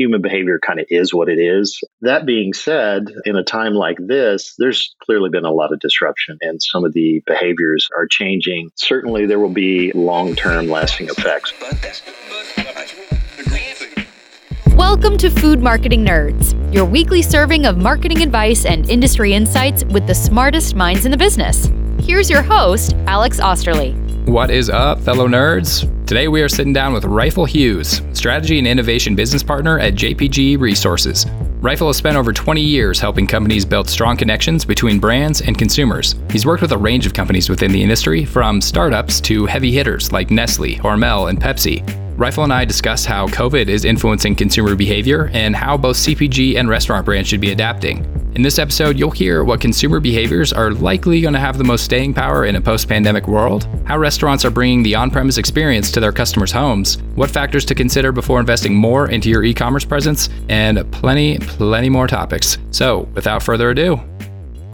human behavior kind of is what it is. That being said, in a time like this, there's clearly been a lot of disruption and some of the behaviors are changing. Certainly, there will be long term lasting effects. Welcome to Food Marketing Nerds, your weekly serving of marketing advice and industry insights with the smartest minds in the business. Here's your host, Alex Osterly. What is up, fellow nerds? Today we are sitting down with Rifle Hughes, strategy and innovation business partner at JPG Resources. Rifle has spent over 20 years helping companies build strong connections between brands and consumers. He's worked with a range of companies within the industry, from startups to heavy hitters like Nestle, Hormel, and Pepsi. Rifle and I discuss how COVID is influencing consumer behavior and how both CPG and restaurant brands should be adapting. In this episode, you'll hear what consumer behaviors are likely going to have the most staying power in a post pandemic world, how restaurants are bringing the on premise experience to their customers' homes, what factors to consider before investing more into your e commerce presence, and plenty, plenty more topics. So, without further ado,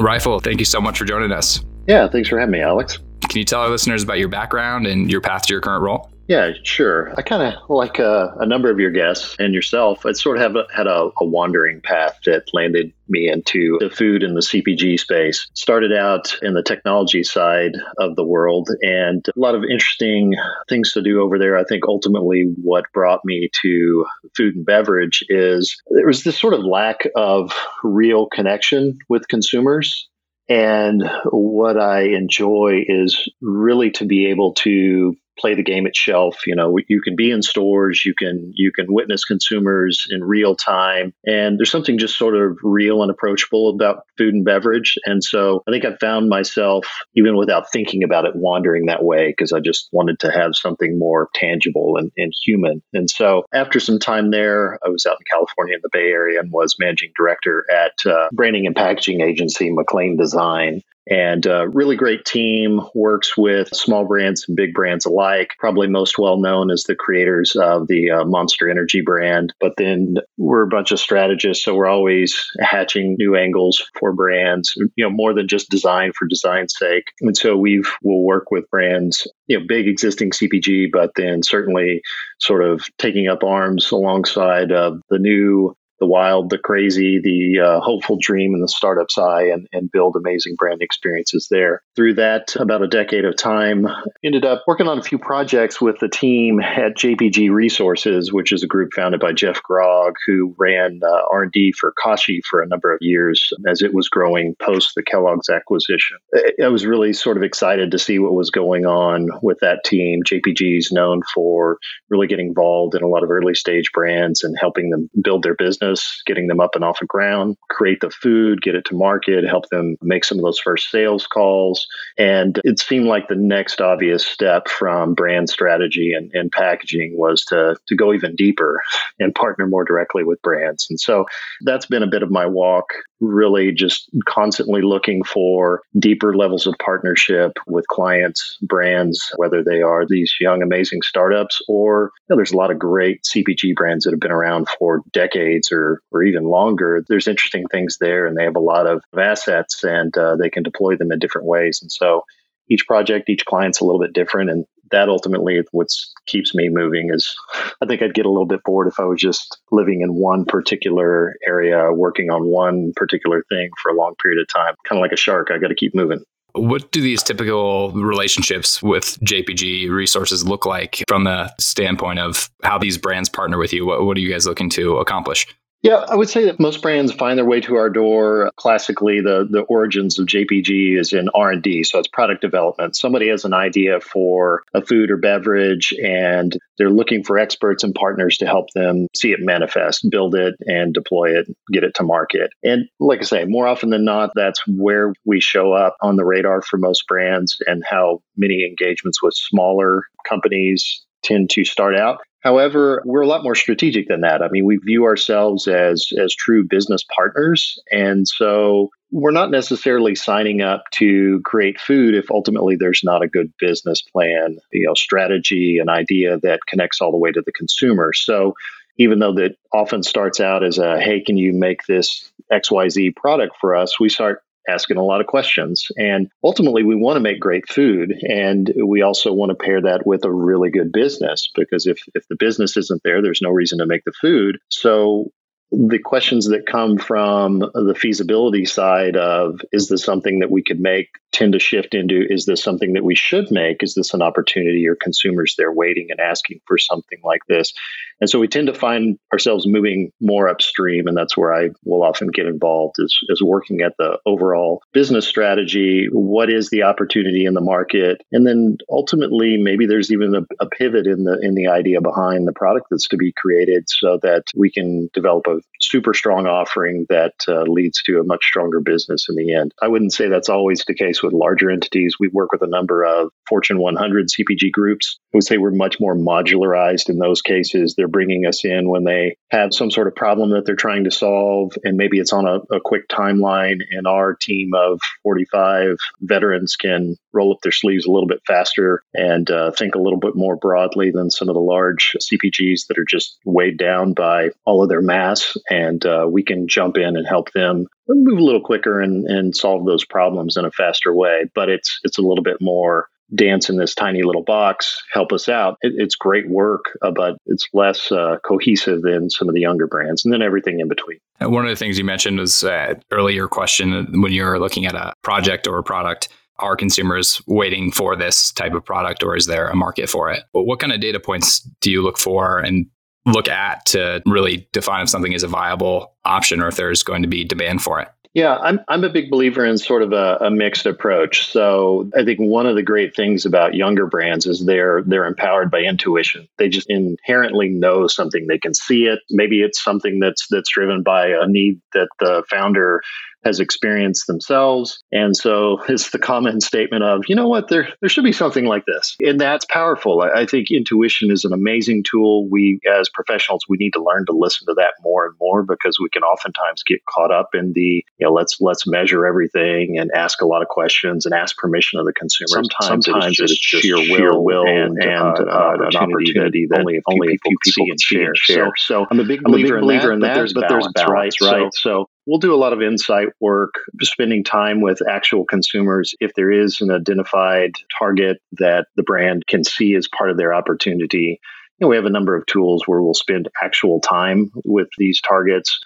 Rifle, thank you so much for joining us. Yeah, thanks for having me, Alex. Can you tell our listeners about your background and your path to your current role? Yeah, sure. I kind of like uh, a number of your guests and yourself. I sort of have a, had a, a, wandering path that landed me into the food and the CPG space. Started out in the technology side of the world and a lot of interesting things to do over there. I think ultimately what brought me to food and beverage is there was this sort of lack of real connection with consumers. And what I enjoy is really to be able to play the game itself. You know, you can be in stores, you can you can witness consumers in real time, and there's something just sort of real and approachable about food and beverage. And so I think I found myself even without thinking about it wandering that way because I just wanted to have something more tangible and, and human. And so after some time there, I was out in California in the Bay Area and was managing director at uh, branding and packaging agency McLean Design and a uh, really great team works with small brands and big brands alike. Probably most well known as the creators of the uh, monster energy brand. But then we're a bunch of strategists so we're always hatching new angles for brands you know more than just design for design's sake. And so we've we'll work with brands you know big existing cpg but then certainly sort of taking up arms alongside of the new the wild, the crazy, the uh, hopeful dream, and the startup's eye, and, and build amazing brand experiences there. Through that, about a decade of time, ended up working on a few projects with the team at JPG Resources, which is a group founded by Jeff Grogg, who ran uh, R&D for Kashi for a number of years as it was growing post the Kellogg's acquisition. I was really sort of excited to see what was going on with that team. JPG is known for really getting involved in a lot of early stage brands and helping them build their business business, getting them up and off the ground, create the food, get it to market, help them make some of those first sales calls. And it seemed like the next obvious step from brand strategy and, and packaging was to, to go even deeper and partner more directly with brands. And so that's been a bit of my walk really just constantly looking for deeper levels of partnership with clients, brands, whether they are these young, amazing startups or you know, there's a lot of great CPG brands that have been around for decades or even longer. There's interesting things there and they have a lot of assets and uh, they can deploy them in different ways. And so each project, each client's a little bit different. And that ultimately what keeps me moving is I think I'd get a little bit bored if I was just living in one particular area, working on one particular thing for a long period of time. Kind of like a shark, I got to keep moving. What do these typical relationships with JPG resources look like from the standpoint of how these brands partner with you? What, what are you guys looking to accomplish? Yeah, I would say that most brands find their way to our door. Classically, the the origins of JPG is in R and D, so it's product development. Somebody has an idea for a food or beverage, and they're looking for experts and partners to help them see it manifest, build it, and deploy it, get it to market. And like I say, more often than not, that's where we show up on the radar for most brands, and how many engagements with smaller companies tend to start out. However, we're a lot more strategic than that. I mean, we view ourselves as as true business partners, and so we're not necessarily signing up to create food if ultimately there's not a good business plan, you know, strategy, an idea that connects all the way to the consumer. So even though that often starts out as a hey, can you make this XYZ product for us? We start asking a lot of questions. And ultimately, we want to make great food. And we also want to pair that with a really good business because if, if the business isn't there, there's no reason to make the food. So the questions that come from the feasibility side of is this something that we could make tend to shift into is this something that we should make? Is this an opportunity or consumers there waiting and asking for something like this? And so we tend to find ourselves moving more upstream, and that's where I will often get involved is, is working at the overall business strategy. What is the opportunity in the market? And then ultimately maybe there's even a, a pivot in the in the idea behind the product that's to be created so that we can develop a super strong offering that uh, leads to a much stronger business in the end. I wouldn't say that's always the case with larger entities. We work with a number of Fortune 100 CPG groups. Would say we're much more modularized in those cases. They're bringing us in when they have some sort of problem that they're trying to solve, and maybe it's on a, a quick timeline, and our team of 45 veterans can roll up their sleeves a little bit faster and uh, think a little bit more broadly than some of the large CPGs that are just weighed down by all of their mass. And uh, we can jump in and help them move a little quicker and, and solve those problems in a faster way. But it's it's a little bit more dance in this tiny little box, help us out. It, it's great work, uh, but it's less uh, cohesive than some of the younger brands, and then everything in between. And one of the things you mentioned was uh, earlier question when you're looking at a project or a product. Are consumers waiting for this type of product or is there a market for it? But what kind of data points do you look for and look at to really define if something is a viable option or if there's going to be demand for it? Yeah, I'm I'm a big believer in sort of a, a, mixed approach. So I think one of the great things about younger brands is they're they're empowered by intuition. They just inherently know something. They can see it. Maybe it's something that's that's driven by a need that the founder has experienced themselves. And so it's the common statement of, you know what, there, there should be something like this. And that's powerful. I, I think intuition is an amazing tool. We, as professionals, we need to learn to listen to that more and more because we can oftentimes get caught up in the, you know, let's, let's measure everything and ask a lot of questions and ask permission of the consumer. Sometimes, Sometimes it's, just sheer will, will and, and, uh, uh, an opportunity that only a few, only a few people, people can share. So, so I'm a big believer, I'm a big believer in, that, in that, but there's balance, but there's balance right? right? So, so We'll do a lot of insight work, spending time with actual consumers. If there is an identified target that the brand can see as part of their opportunity, you know, we have a number of tools where we'll spend actual time with these targets,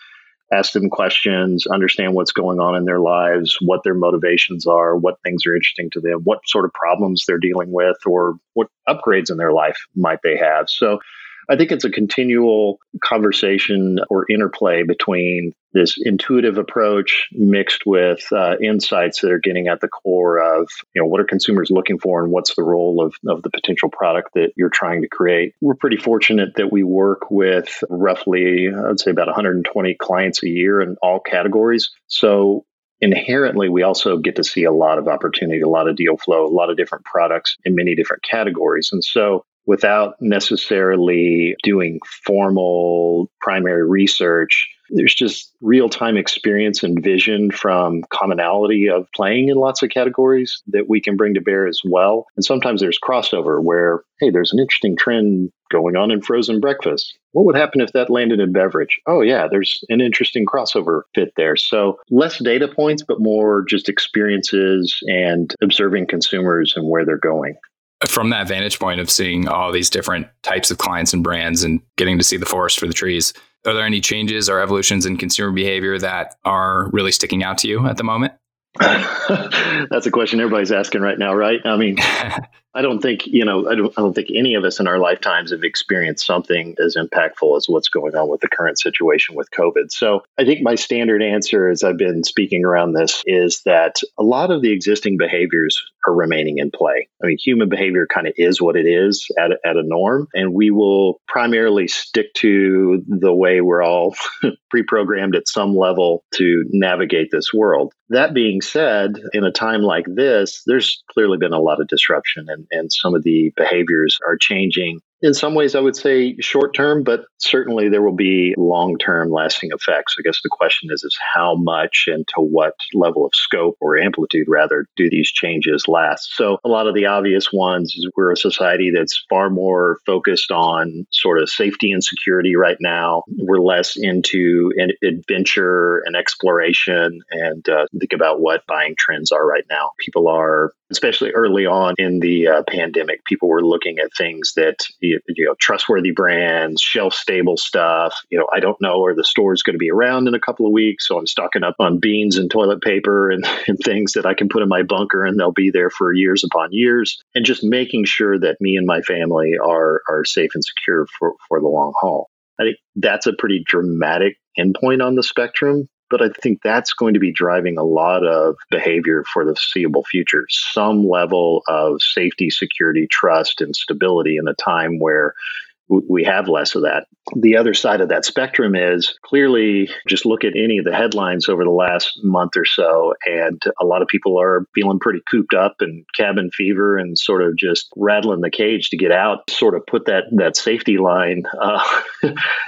ask them questions, understand what's going on in their lives, what their motivations are, what things are interesting to them, what sort of problems they're dealing with, or what upgrades in their life might they have. So I think it's a continual conversation or interplay between this intuitive approach mixed with uh, insights that are getting at the core of you know what are consumers looking for and what's the role of, of the potential product that you're trying to create. We're pretty fortunate that we work with roughly i'd say about 120 clients a year in all categories. So inherently we also get to see a lot of opportunity a lot of deal flow a lot of different products in many different categories. And so without necessarily doing formal primary research. There's just real time experience and vision from commonality of playing in lots of categories that we can bring to bear as well. And sometimes there's crossover where, hey, there's an interesting trend going on in frozen breakfast. What would happen if that landed in beverage? Oh, yeah, there's an interesting crossover fit there. So, less data points, but more just experiences and observing consumers and where they're going from that vantage point of seeing all these different types of clients and brands and getting to see the forest for the trees, are there any changes or evolutions in consumer behavior that are really sticking out to you at the moment? That's a question everybody's asking right now, right? I mean, I don't think you know. I don't. I don't think any of us in our lifetimes have experienced something as impactful as what's going on with the current situation with COVID. So I think my standard answer, as I've been speaking around this, is that a lot of the existing behaviors are remaining in play. I mean, human behavior kind of is what it is at a, at a norm, and we will primarily stick to the way we're all pre-programmed at some level to navigate this world. That being said, in a time like this, there's clearly been a lot of disruption and and, some of the behaviors are changing. In some ways, I would say short term, but certainly there will be long term lasting effects. I guess the question is, is how much and to what level of scope or amplitude, rather, do these changes last? So, a lot of the obvious ones is we're a society that's far more focused on sort of safety and security right now. We're less into adventure and exploration and uh, think about what buying trends are right now. People are especially early on in the uh, pandemic, people were looking at things that you, know trustworthy brands, shelf stable stuff. You know, I don't know are the stores going to be around in a couple of weeks, so I'm stocking up on beans and toilet paper and, and things that I can put in my bunker and they'll be there for years upon years. And just making sure that me and my family are are safe and secure for for the long haul. I think that's a pretty dramatic endpoint on the spectrum but I think that's going to be driving a lot of behavior for the foreseeable future. Some level of safety, security, trust, and stability in a time where we have less of that. The other side of that spectrum is clearly just look at any of the headlines over the last month or so, and a lot of people are feeling pretty cooped up and cabin fever and sort of just rattling the cage to get out, sort of put that that safety line, uh,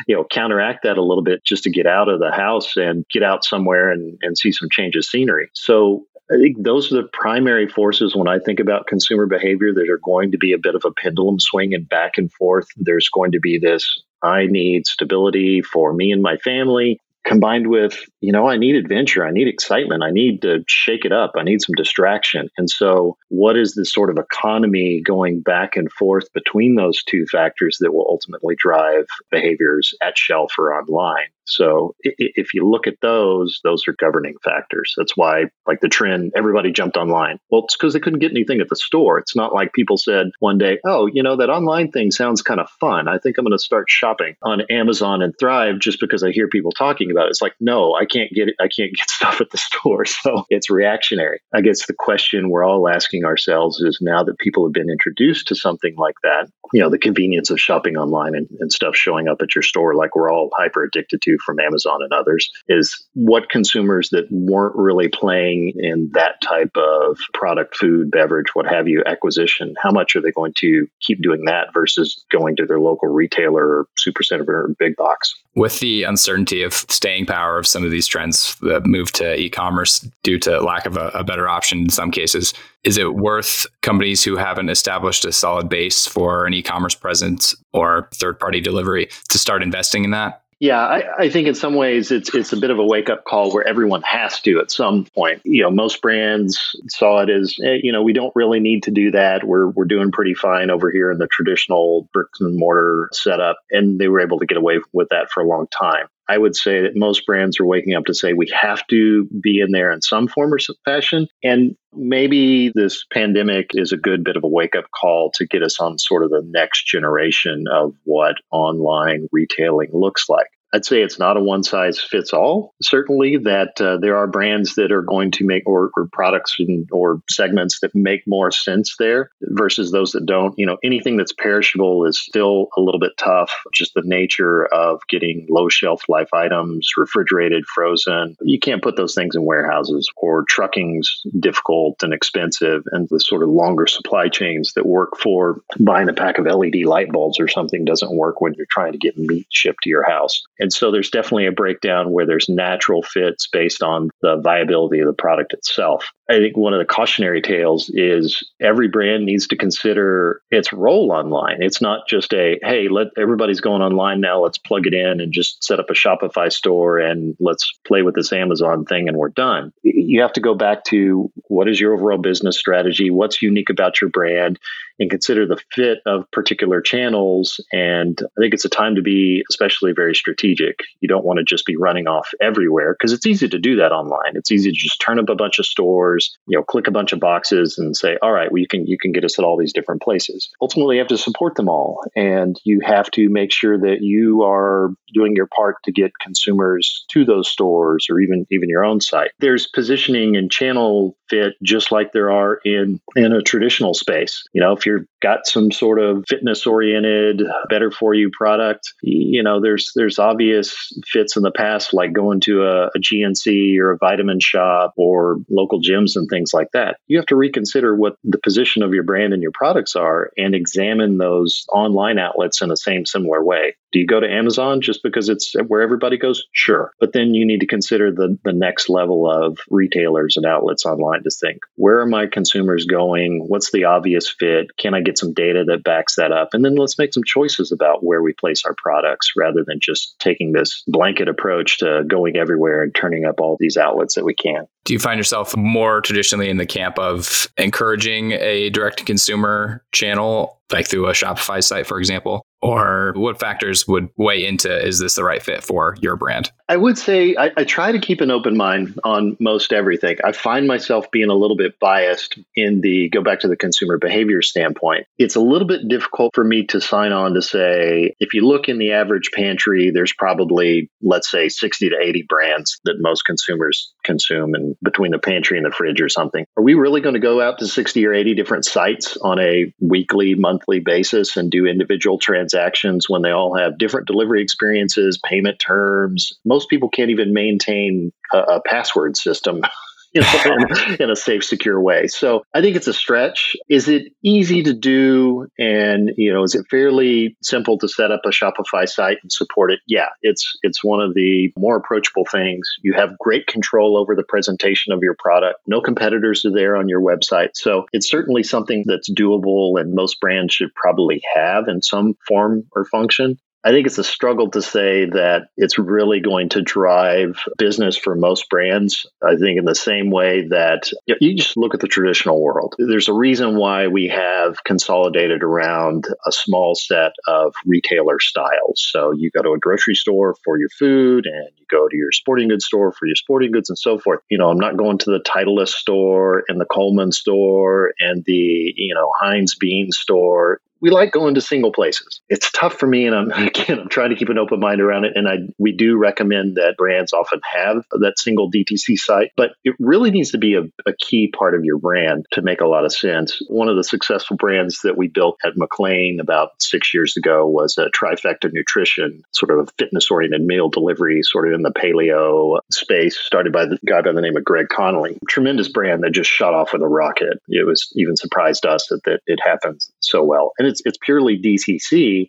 you know, counteract that a little bit just to get out of the house and get out somewhere and, and see some change of scenery. So I think those are the primary forces when I think about consumer behavior that are going to be a bit of a pendulum swing and back and forth. There's going to be this I need stability for me and my family combined with, you know, I need adventure, I need excitement, I need to shake it up, I need some distraction. And so, what is this sort of economy going back and forth between those two factors that will ultimately drive behaviors at shelf or online? So if you look at those, those are governing factors. That's why, like the trend, everybody jumped online. Well, it's because they couldn't get anything at the store. It's not like people said one day, oh, you know, that online thing sounds kind of fun. I think I'm going to start shopping on Amazon and Thrive just because I hear people talking about it. It's like, no, I can't get it. I can't get stuff at the store. So it's reactionary. I guess the question we're all asking ourselves is now that people have been introduced to something like that, you know, the convenience of shopping online and, and stuff showing up at your store, like we're all hyper addicted to from Amazon and others, is what consumers that weren't really playing in that type of product, food, beverage, what have you, acquisition, how much are they going to keep doing that versus going to their local retailer or supercenter or big box? With the uncertainty of staying power of some of these trends that move to e-commerce due to lack of a, a better option in some cases, is it worth companies who haven't established a solid base for an e-commerce presence or third-party delivery to start investing in that? Yeah, I, I, think in some ways it's it's a bit of a wake up call where everyone has to at some point. You know, most brands saw it as eh, you know we don't really need to do that. We're we're doing pretty fine over here in the traditional bricks and mortar setup, and they were able to get away with that for a long time. I would say that most brands are waking up to say we have to be in there in some form or fashion. And maybe this pandemic is a good bit of a wake up call to get us on sort of the next generation of what online retailing looks like. I'd say it's not a one size fits all. Certainly, that uh, there are brands that are going to make or, or products and, or segments that make more sense there versus those that don't. You know, anything that's perishable is still a little bit tough. Just the nature of getting low shelf life items, refrigerated, frozen. You can't put those things in warehouses, or trucking's difficult and expensive, and the sort of longer supply chains that work for buying a pack of LED light bulbs or something doesn't work when you're trying to get meat shipped to your house. And so there's definitely a breakdown where there's natural fits based on the viability of the product itself. I think one of the cautionary tales is every brand needs to consider its role online. It's not just a, hey, let everybody's going online now, let's plug it in and just set up a Shopify store and let's play with this Amazon thing and we're done. You have to go back to what is your overall business strategy? What's unique about your brand? And consider the fit of particular channels. And I think it's a time to be especially very strategic. You don't want to just be running off everywhere because it's easy to do that online. It's easy to just turn up a bunch of stores you know, click a bunch of boxes and say, all right, well, you can you can get us at all these different places. Ultimately, you have to support them all, and you have to make sure that you are doing your part to get consumers to those stores or even even your own site. There's positioning and channel fit just like there are in in a traditional space. You know, if you've got some sort of fitness oriented, better for you product, you know, there's there's obvious fits in the past like going to a, a GNC or a vitamin shop or local gyms and things like that. You have to reconsider what the position of your brand and your products are and examine those online outlets in the same similar way. Do you go to Amazon just because it's where everybody goes? Sure. But then you need to consider the, the next level of retailers and outlets online to think where are my consumers going? What's the obvious fit? Can I get some data that backs that up? And then let's make some choices about where we place our products rather than just taking this blanket approach to going everywhere and turning up all these outlets that we can. Do you find yourself more traditionally in the camp of encouraging a direct to consumer channel, like through a Shopify site, for example? Or what factors would weigh into is this the right fit for your brand? I would say I, I, try to keep an open mind on most everything. I find myself being a little bit biased in the go back to the consumer behavior standpoint. It's a little bit difficult for me to sign on to say if you look in the average pantry, there's probably, let's say, 60 to 80 brands that most consumers consume and between the pantry and the fridge or something. Are we really going to go out to 60 or 80 different sites on a weekly, monthly basis and do individual transactions when they all have different delivery experiences, payment terms? Most people can't even maintain a, a password system you know, in, in, a safe, secure way. So I think it's a stretch. Is it easy to do? And, you know, is it fairly simple to set up a Shopify site and support it? Yeah, it's, it's one of the more approachable things. You have great control over the presentation of your product. No competitors are there on your website. So it's certainly something that's doable and most brands should probably have in some form or function. I think it's a struggle to say that it's really going to drive business for most brands. I think in the same way that you just look at the traditional world. There's a reason why we have consolidated around a small set of retailer styles. So you go to a grocery store for your food and you go to your sporting goods store for your sporting goods and so forth. You know, I'm not going to the Titleist store and the Coleman store and the, you know, Heinz Bean store we like going to single places. It's tough for me, and I'm again I'm trying to keep an open mind around it. And I we do recommend that brands often have that single DTC site, but it really needs to be a, a key part of your brand to make a lot of sense. One of the successful brands that we built at McLean about six years ago was a Trifecta Nutrition, sort of a fitness oriented meal delivery, sort of in the paleo space, started by the guy by the name of Greg Connolly. Tremendous brand that just shot off with a rocket. It was even surprised us that, that it happened so well. And it's it's purely DTC.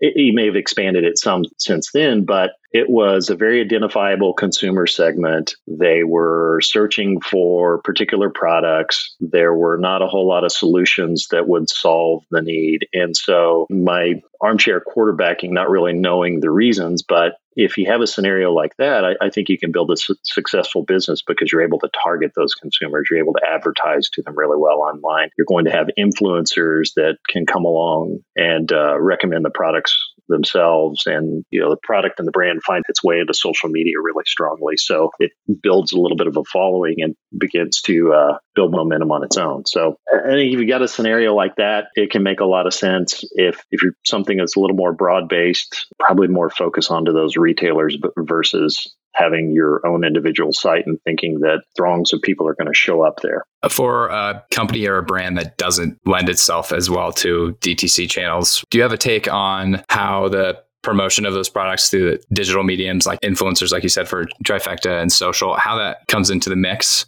He may have expanded it some since then, but it was a very identifiable consumer segment. They were searching for particular products. There were not a whole lot of solutions that would solve the need. And so my armchair quarterbacking, not really knowing the reasons, but if you have a scenario like that, I, I think you can build a su- successful business because you're able to target those consumers. You're able to advertise to them really well online. You're going to have influencers that can come along and uh, recommend the products themselves and you know the product and the brand find its way into social media really strongly. So it builds a little bit of a following and begins to uh, build momentum on its own. So i think if you got a scenario like that it can make a lot of sense. If if you're something that's a little more broad based probably more focus onto those retailers versus having your own individual site and thinking that throngs of people are going to show up there. For a company or a brand that doesn't lend itself as well to DTC channels, do you have a take on how the promotion of those products through the digital mediums like influencers, like you said, for Trifecta and social, how that comes into the mix?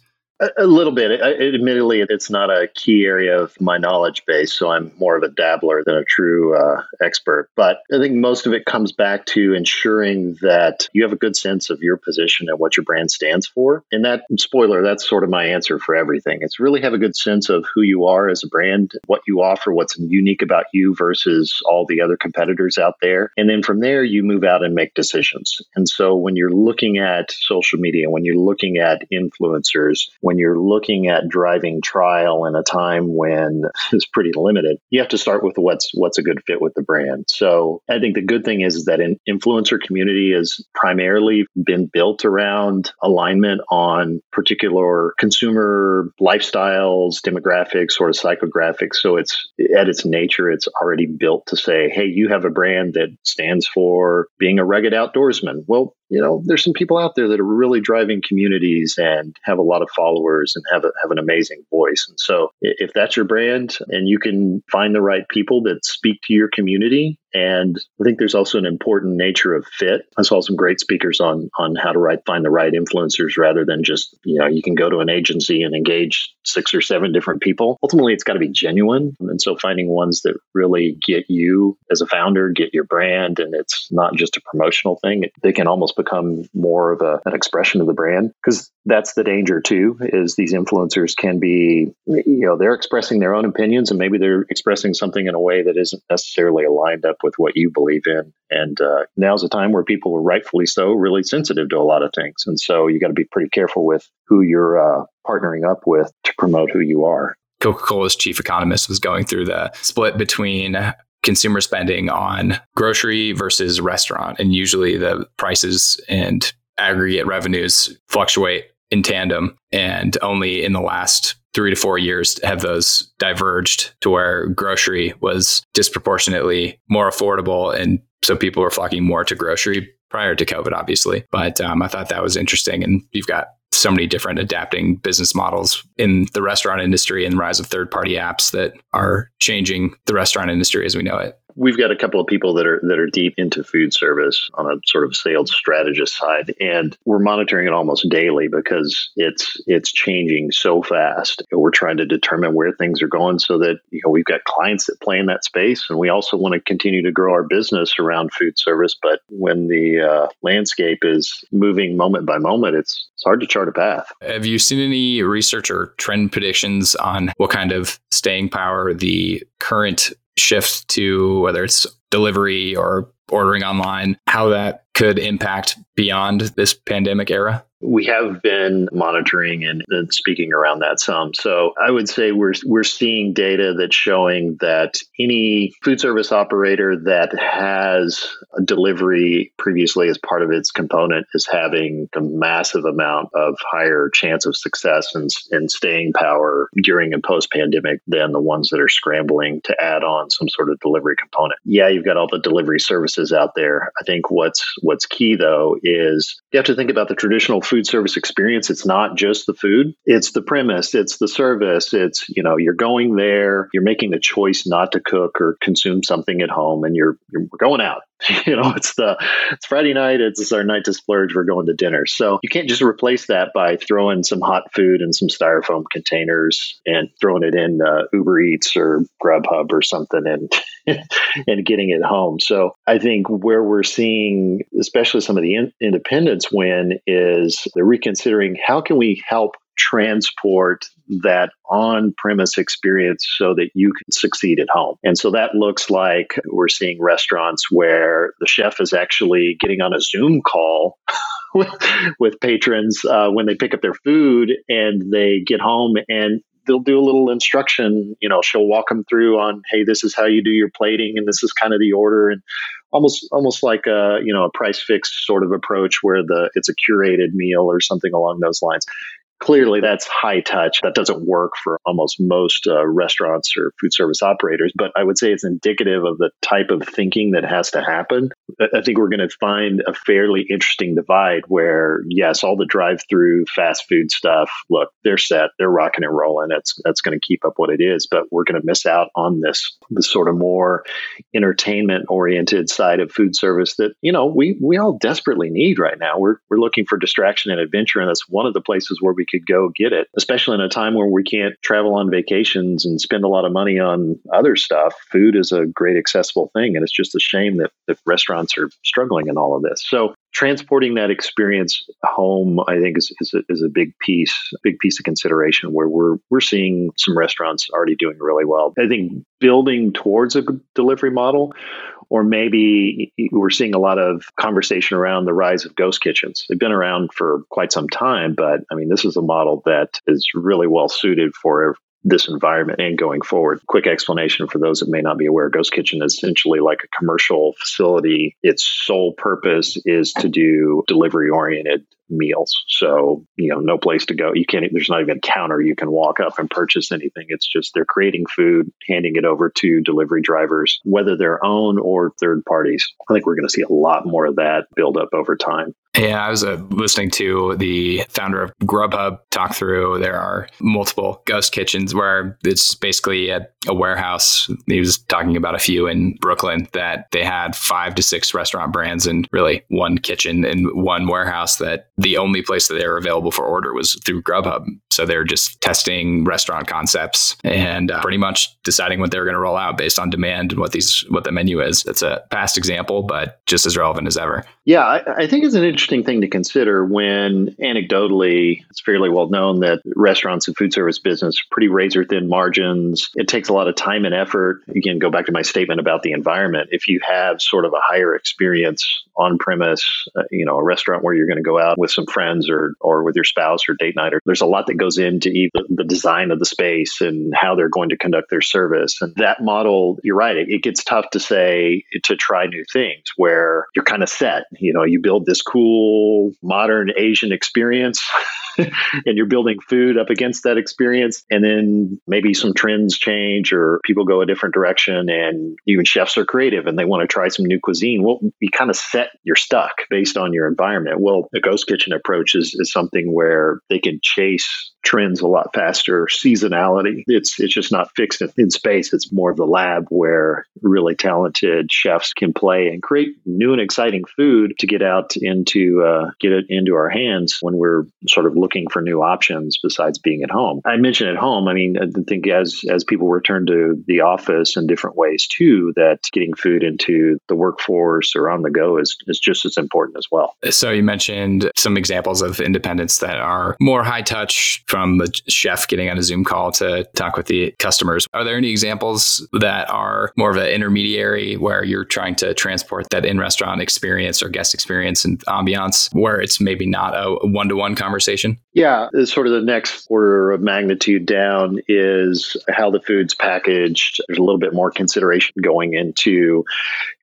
A, little bit. I, admittedly, it's not a key area of my knowledge base, so I'm more of a dabbler than a true uh, expert. But I think most of it comes back to ensuring that you have a good sense of your position and what your brand stands for. And that, spoiler, that's sort of my answer for everything. It's really have a good sense of who you are as a brand, what you offer, what's unique about you versus all the other competitors out there. And then from there, you move out and make decisions. And so when you're looking at social media, when you're looking at influencers, when you're looking at driving trial in a time when it's pretty limited, you have to start with what's what's a good fit with the brand. So I think the good thing is that an influencer community has primarily been built around alignment on particular consumer lifestyles, demographics, sort of psychographics. So it's at its nature, it's already built to say, hey, you have a brand that stands for being a rugged outdoorsman. Well, you know, there's some people out there that are really driving communities and have a lot of followers followers and have a, have an amazing voice. And so if that's your brand and you can find the right people that speak to your community and I think there's also an important nature of fit. I saw some great speakers on on how to find the right influencers rather than just, you know, you can go to an agency and engage six or seven different people. Ultimately, it's got to be genuine. And so finding ones that really get you as a founder, get your brand, and it's not just a promotional thing. They can almost become more of a, an expression of the brand because that's the danger too, is these influencers can be, you know, they're expressing their own opinions and maybe they're expressing something in a way that isn't necessarily aligned up with what you believe in. And uh, now's a time where people are rightfully so really sensitive to a lot of things. And so you got to be pretty careful with who you're uh, partnering up with to promote who you are. Coca Cola's chief economist was going through the split between consumer spending on grocery versus restaurant. And usually the prices and aggregate revenues fluctuate in tandem. And only in the last three to four years have those diverged to where grocery was disproportionately more affordable. And so people were flocking more to grocery prior to COVID, obviously. But um, I thought that was interesting. And you've got so many different adapting business models in the restaurant industry and the rise of third party apps that are changing the restaurant industry as we know it. We've got a couple of people that are that are deep into food service on a sort of sales strategist side, and we're monitoring it almost daily because it's it's changing so fast. We're trying to determine where things are going so that you know we've got clients that play in that space, and we also want to continue to grow our business around food service. But when the uh, landscape is moving moment by moment, it's it's hard to chart a path. Have you seen any research or trend predictions on what kind of staying power the current shift to whether it's delivery or ordering online, how that could impact beyond this pandemic era? We have been monitoring and, and, speaking around that some. So I would say we're we're seeing data that's showing that any food service operator that has a delivery previously as part of its component is having a massive amount of higher chance of success and, and staying power during and post pandemic than the ones that are scrambling to add on some sort of delivery component. Yeah, you've got all the delivery services out there. I think what's what's key though is you have to think about the traditional food service experience, it's not just the food, it's the premise, it's the service, it's, you know, you're going there, you're making the choice not to cook or consume something at home, and you're, you're going out. you know, it's the it's Friday night, it's our night to splurge, we're going to dinner. So you can't just replace that by throwing some hot food in some styrofoam containers and throwing it in uh, Uber Eats or Grubhub or something and and getting it home. So I think where we're seeing, especially some of the in- independents win, is they're reconsidering how can we help transport that on premise experience so that you can succeed at home. And so that looks like we're seeing restaurants where the chef is actually getting on a Zoom call. with, patrons uh, when they pick up their food and they get home and they'll do a little instruction you know she'll walk them through on hey this is how you do your plating and this is kind of the order and almost almost like a you know a price fixed sort of approach where the it's a curated meal or something along those lines clearly that's high touch. That doesn't work for almost most uh, restaurants or food service operators, but I would say it's indicative of the type of thinking that has to happen. I think we're going to find a fairly interesting divide where, yes, all the drive through fast food stuff, look, they're set, they're rocking and rolling. That's, that's going to keep up what it is, but we're going to miss out on this, this sort of more entertainment oriented side of food service that, you know, we, we all desperately need right now. We're, we're looking for distraction and adventure. And that's one of the places where we could go get it, especially in a time where we can't travel on vacations and spend a lot of money on other stuff. Food is a great accessible thing. And it's just a shame that, that restaurants are struggling in all of this. So transporting that experience home, I think, is, is, a, is a big piece, big piece of consideration where we're we're seeing some restaurants already doing really well. I think building towards a delivery model, or maybe we're seeing a lot of conversation around the rise of ghost kitchens. They've been around for quite some time, but I mean, this is a model that is really well suited for this environment and going forward. Quick explanation for those that may not be aware Ghost Kitchen is essentially like a commercial facility. Its sole purpose is to do delivery oriented meals. So, you know, no place to go. You can't, there's not even a counter you can walk up and purchase anything. It's just they're creating food, handing it over to delivery drivers, whether their own or third parties. I think we're going to see a lot more of that build up over time. Yeah, I was uh, listening to the founder of Grubhub talk through. There are multiple ghost kitchens where it's basically a, a, warehouse. He was talking about a few in Brooklyn that they had five to six restaurant brands and really one kitchen and one warehouse that the only place that they were available for order was through Grubhub. So they're just testing restaurant concepts and uh, pretty much deciding what they're going to roll out based on demand and what these what the menu is. It's a past example, but just as relevant as ever. Yeah, I, I think it's an interesting thing to consider when anecdotally it's fairly well known that restaurants and food service business pretty razor thin margins. It takes a lot of time and effort. Again, go back to my statement about the environment. If you have sort of a higher experience on premise, uh, you know, a restaurant where you're going to go out with some friends or or with your spouse or date night, or there's a lot that goes into even the design of the space and how they're going to conduct their service. And that model, you're right, it, it gets tough to say to try new things where you're kind of set. You know, you build this cool modern Asian experience and you're building food up against that experience. And then maybe some trends change or people go a different direction and even chefs are creative and they want to try some new cuisine. Well, you kind of set you're stuck based on your environment. Well, the ghost kitchen approach is, is something where they can chase trends a lot faster. Seasonality, it's it's just not fixed in, space. It's more of the lab where really talented chefs can play and create new and exciting food to get out into uh, get it into our hands when we're sort of looking for new options besides being at home. I mentioned at home. I mean, I think as as people return to the office in different ways too, that getting food into the workforce or on the go is is just as important as well. So you mentioned some examples of independents that are more high touch from the chef getting on a Zoom call to talk with the customers. Are there any examples that are more of an intermediary where you're trying to transport that in restaurant experience or guest experience and ambiance where it's maybe not a one to one conversation? Yeah, sort of the next order of magnitude down is how the food's packaged. There's a little bit more consideration going into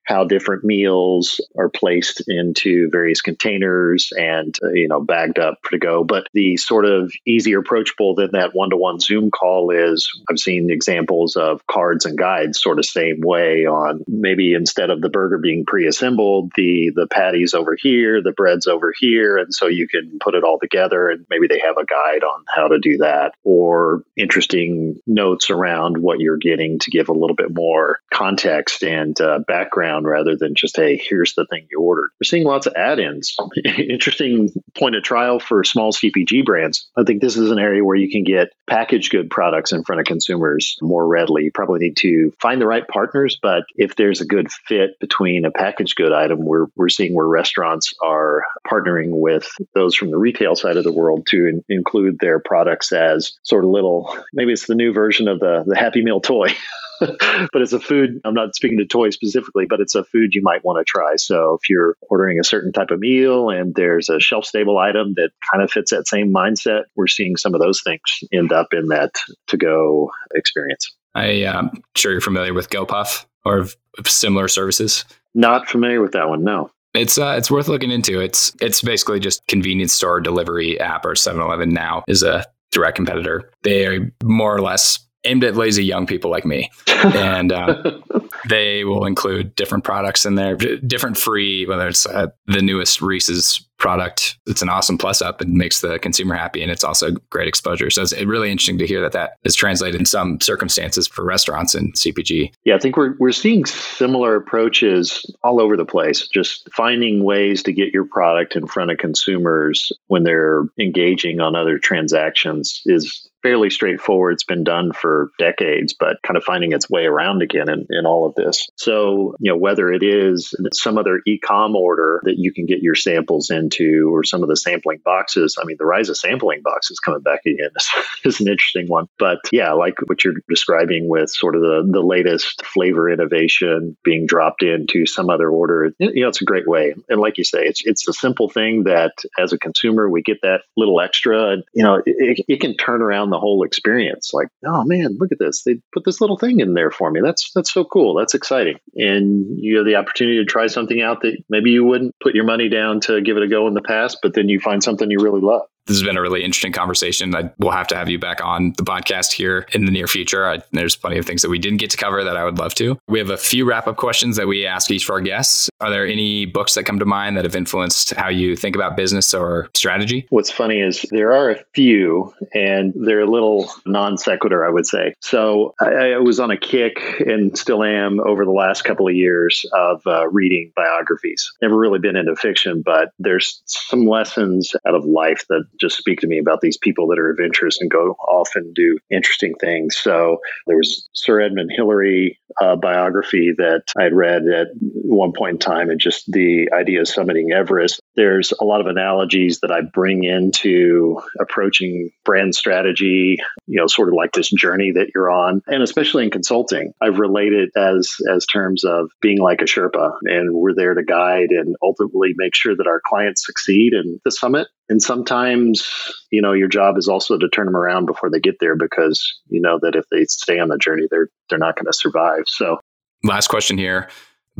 how different meals are placed into various containers and uh, you know bagged up to go. But the sort of easier approachable than that one-to-one zoom call is i've seen examples of cards and guides sort of same way on maybe instead of the burger being pre-assembled the the patties over here the bread's over here and so you can put it all together and maybe they have a guide on how to do that. Or interesting notes around what you're getting to give a little bit more context and uh, background rather than just, hey, here's the thing you ordered. We're seeing lots of add ins. Interesting point of trial for small CPG brands. I think this is an area where you can get packaged good products in front of consumers more readily. You probably need to find the right partners, but if there's a good fit between a packaged good item, we're, we're seeing where restaurants are partnering with those from the retail side of the world to in, include their products as sort of little, maybe it's the new version of the, the Happy Meal toy. but it's a food. I'm not speaking to toys specifically, but it's a food you might want to try. So if you're ordering a certain type of meal and there's a shelf stable item that kind of fits that same mindset, we're seeing some of those things end up in that to go experience. I am um, sure you're familiar with GoPuff or similar services. Not familiar with that one. No. It's uh, it's worth looking into. It's it's basically just convenience store delivery app or 7-Eleven now is a direct competitor. They are more or less aimed at lazy young people like me. And uh, they will include different products in there, different free, whether it's uh, the newest Reese's product. It's an awesome plus up and makes the consumer happy. And it's also great exposure. So it's really interesting to hear that that is translated in some circumstances for restaurants and CPG. Yeah, I think we're, we're seeing similar approaches all over the place, just finding ways to get your product in front of consumers when they're engaging on other transactions is fairly straightforward. It's been done for decades, but kind of finding its way around again in, in all of this. So, you know, whether it is some other e-com order that you can get your samples into or some of the sampling boxes. I mean, the rise of sampling boxes coming back again is, is an interesting one. But yeah, like what you're describing with sort of the, the latest flavor innovation being dropped into some other order, you know, it's a great way. And like you say, it's, it's a simple thing that as a consumer, we get that little extra you know, it, it can turn around the whole experience. Like, oh man, look at this. They put this little thing in there for me. That's that's so cool. That's exciting. And you have the opportunity to try something out that maybe you wouldn't put your money down to give it a go in the past, but then you find something you really love. This has been a really interesting conversation. I, we'll have to have you back on the podcast here in the near future. I, there's plenty of things that we didn't get to cover that I would love to. We have a few wrap up questions that we ask each of our guests. Are there any books that come to mind that have influenced how you think about business or strategy? What's funny is there are a few, and they're a little non sequitur, I would say. So I, I, was on a kick and still am over the last couple of years of uh, reading biographies. Never really been into fiction, but there's some lessons out of life that just speak to me about these people that are interest and go off and do interesting things. So there was Sir Edmund Hillary uh, biography that I had read at one point in time, and just the idea of summiting Everest. There's a lot of analogies that I bring into approaching brand strategy, you know, sort of like this journey that you're on, and especially in consulting. I've related as as terms of being like a Sherpa, and we're there to guide and ultimately make sure that our clients succeed in the summit. And sometimes, you know, your job is also to turn them around before they get there because you know that if they stay on the journey, they're they're not going to survive. So, last question here: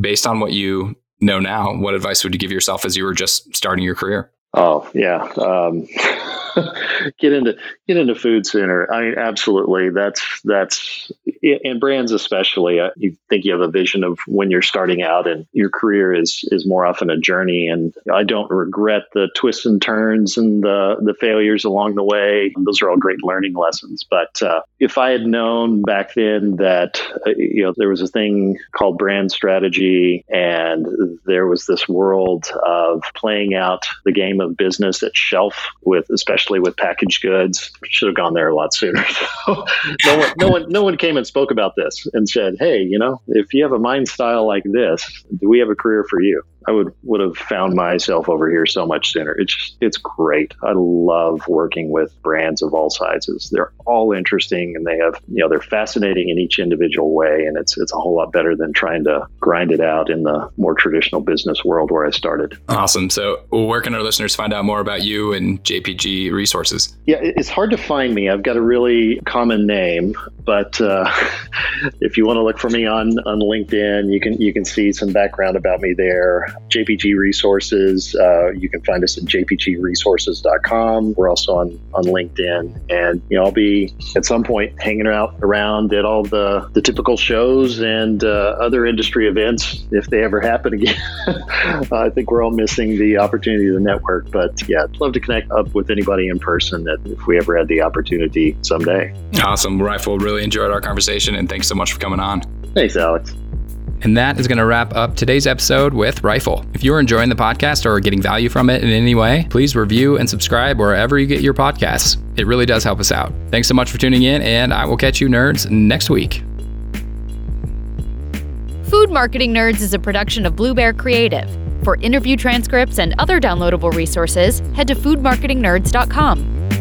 based on what you know now, what advice would you give yourself as you were just starting your career? Oh yeah, um, get into get into food sooner. I mean, absolutely. That's that's and brands especially. Uh, you think you have a vision of when you're starting out, and your career is is more often a journey. And I don't regret the twists and turns and the the failures along the way. Those are all great learning lessons. But uh, if I had known back then that uh, you know there was a thing called brand strategy, and there was this world of playing out the game of business at shelf with especially with packaged goods. Should have gone there a lot sooner. no one, no one, no one came and spoke about this and said, "Hey, you know, if you have a mind style like this, do we have a career for you?" I would would have found myself over here so much sooner. It's it's great. I love working with brands of all sizes. They're all interesting and they have you know they're fascinating in each individual way, and it's it's a whole lot better than trying to grind it out in the more traditional business world where I started. Awesome. So where can our listeners find out more about you and JPG resources? Yeah, it's hard to find me. I've got a really common name, but uh, if you want to look for me on on LinkedIn, you can you can see some background about me there. JPG Resources. Uh, you can find us at jpgresources.com. We're also on, on LinkedIn. And, you know, I'll be at some point hanging out around at all the, the typical shows and uh, other industry events if they ever happen again. I think we're all missing the opportunity to network. But yeah, I'd love to connect up with anybody in person that if we ever had the opportunity someday. Awesome. Rifle, really enjoyed our conversation and thanks so much for coming on. Thanks, Alex. And that is going to wrap up today's episode with Rifle. If you're enjoying the podcast or getting value from it in any way, please review and subscribe wherever you get your podcasts. It really does help us out. Thanks so much for tuning in, and I will catch you nerds next week. Food Marketing Nerds is a production of Blue Bear Creative. For interview transcripts and other downloadable resources, head to foodmarketingnerds.com.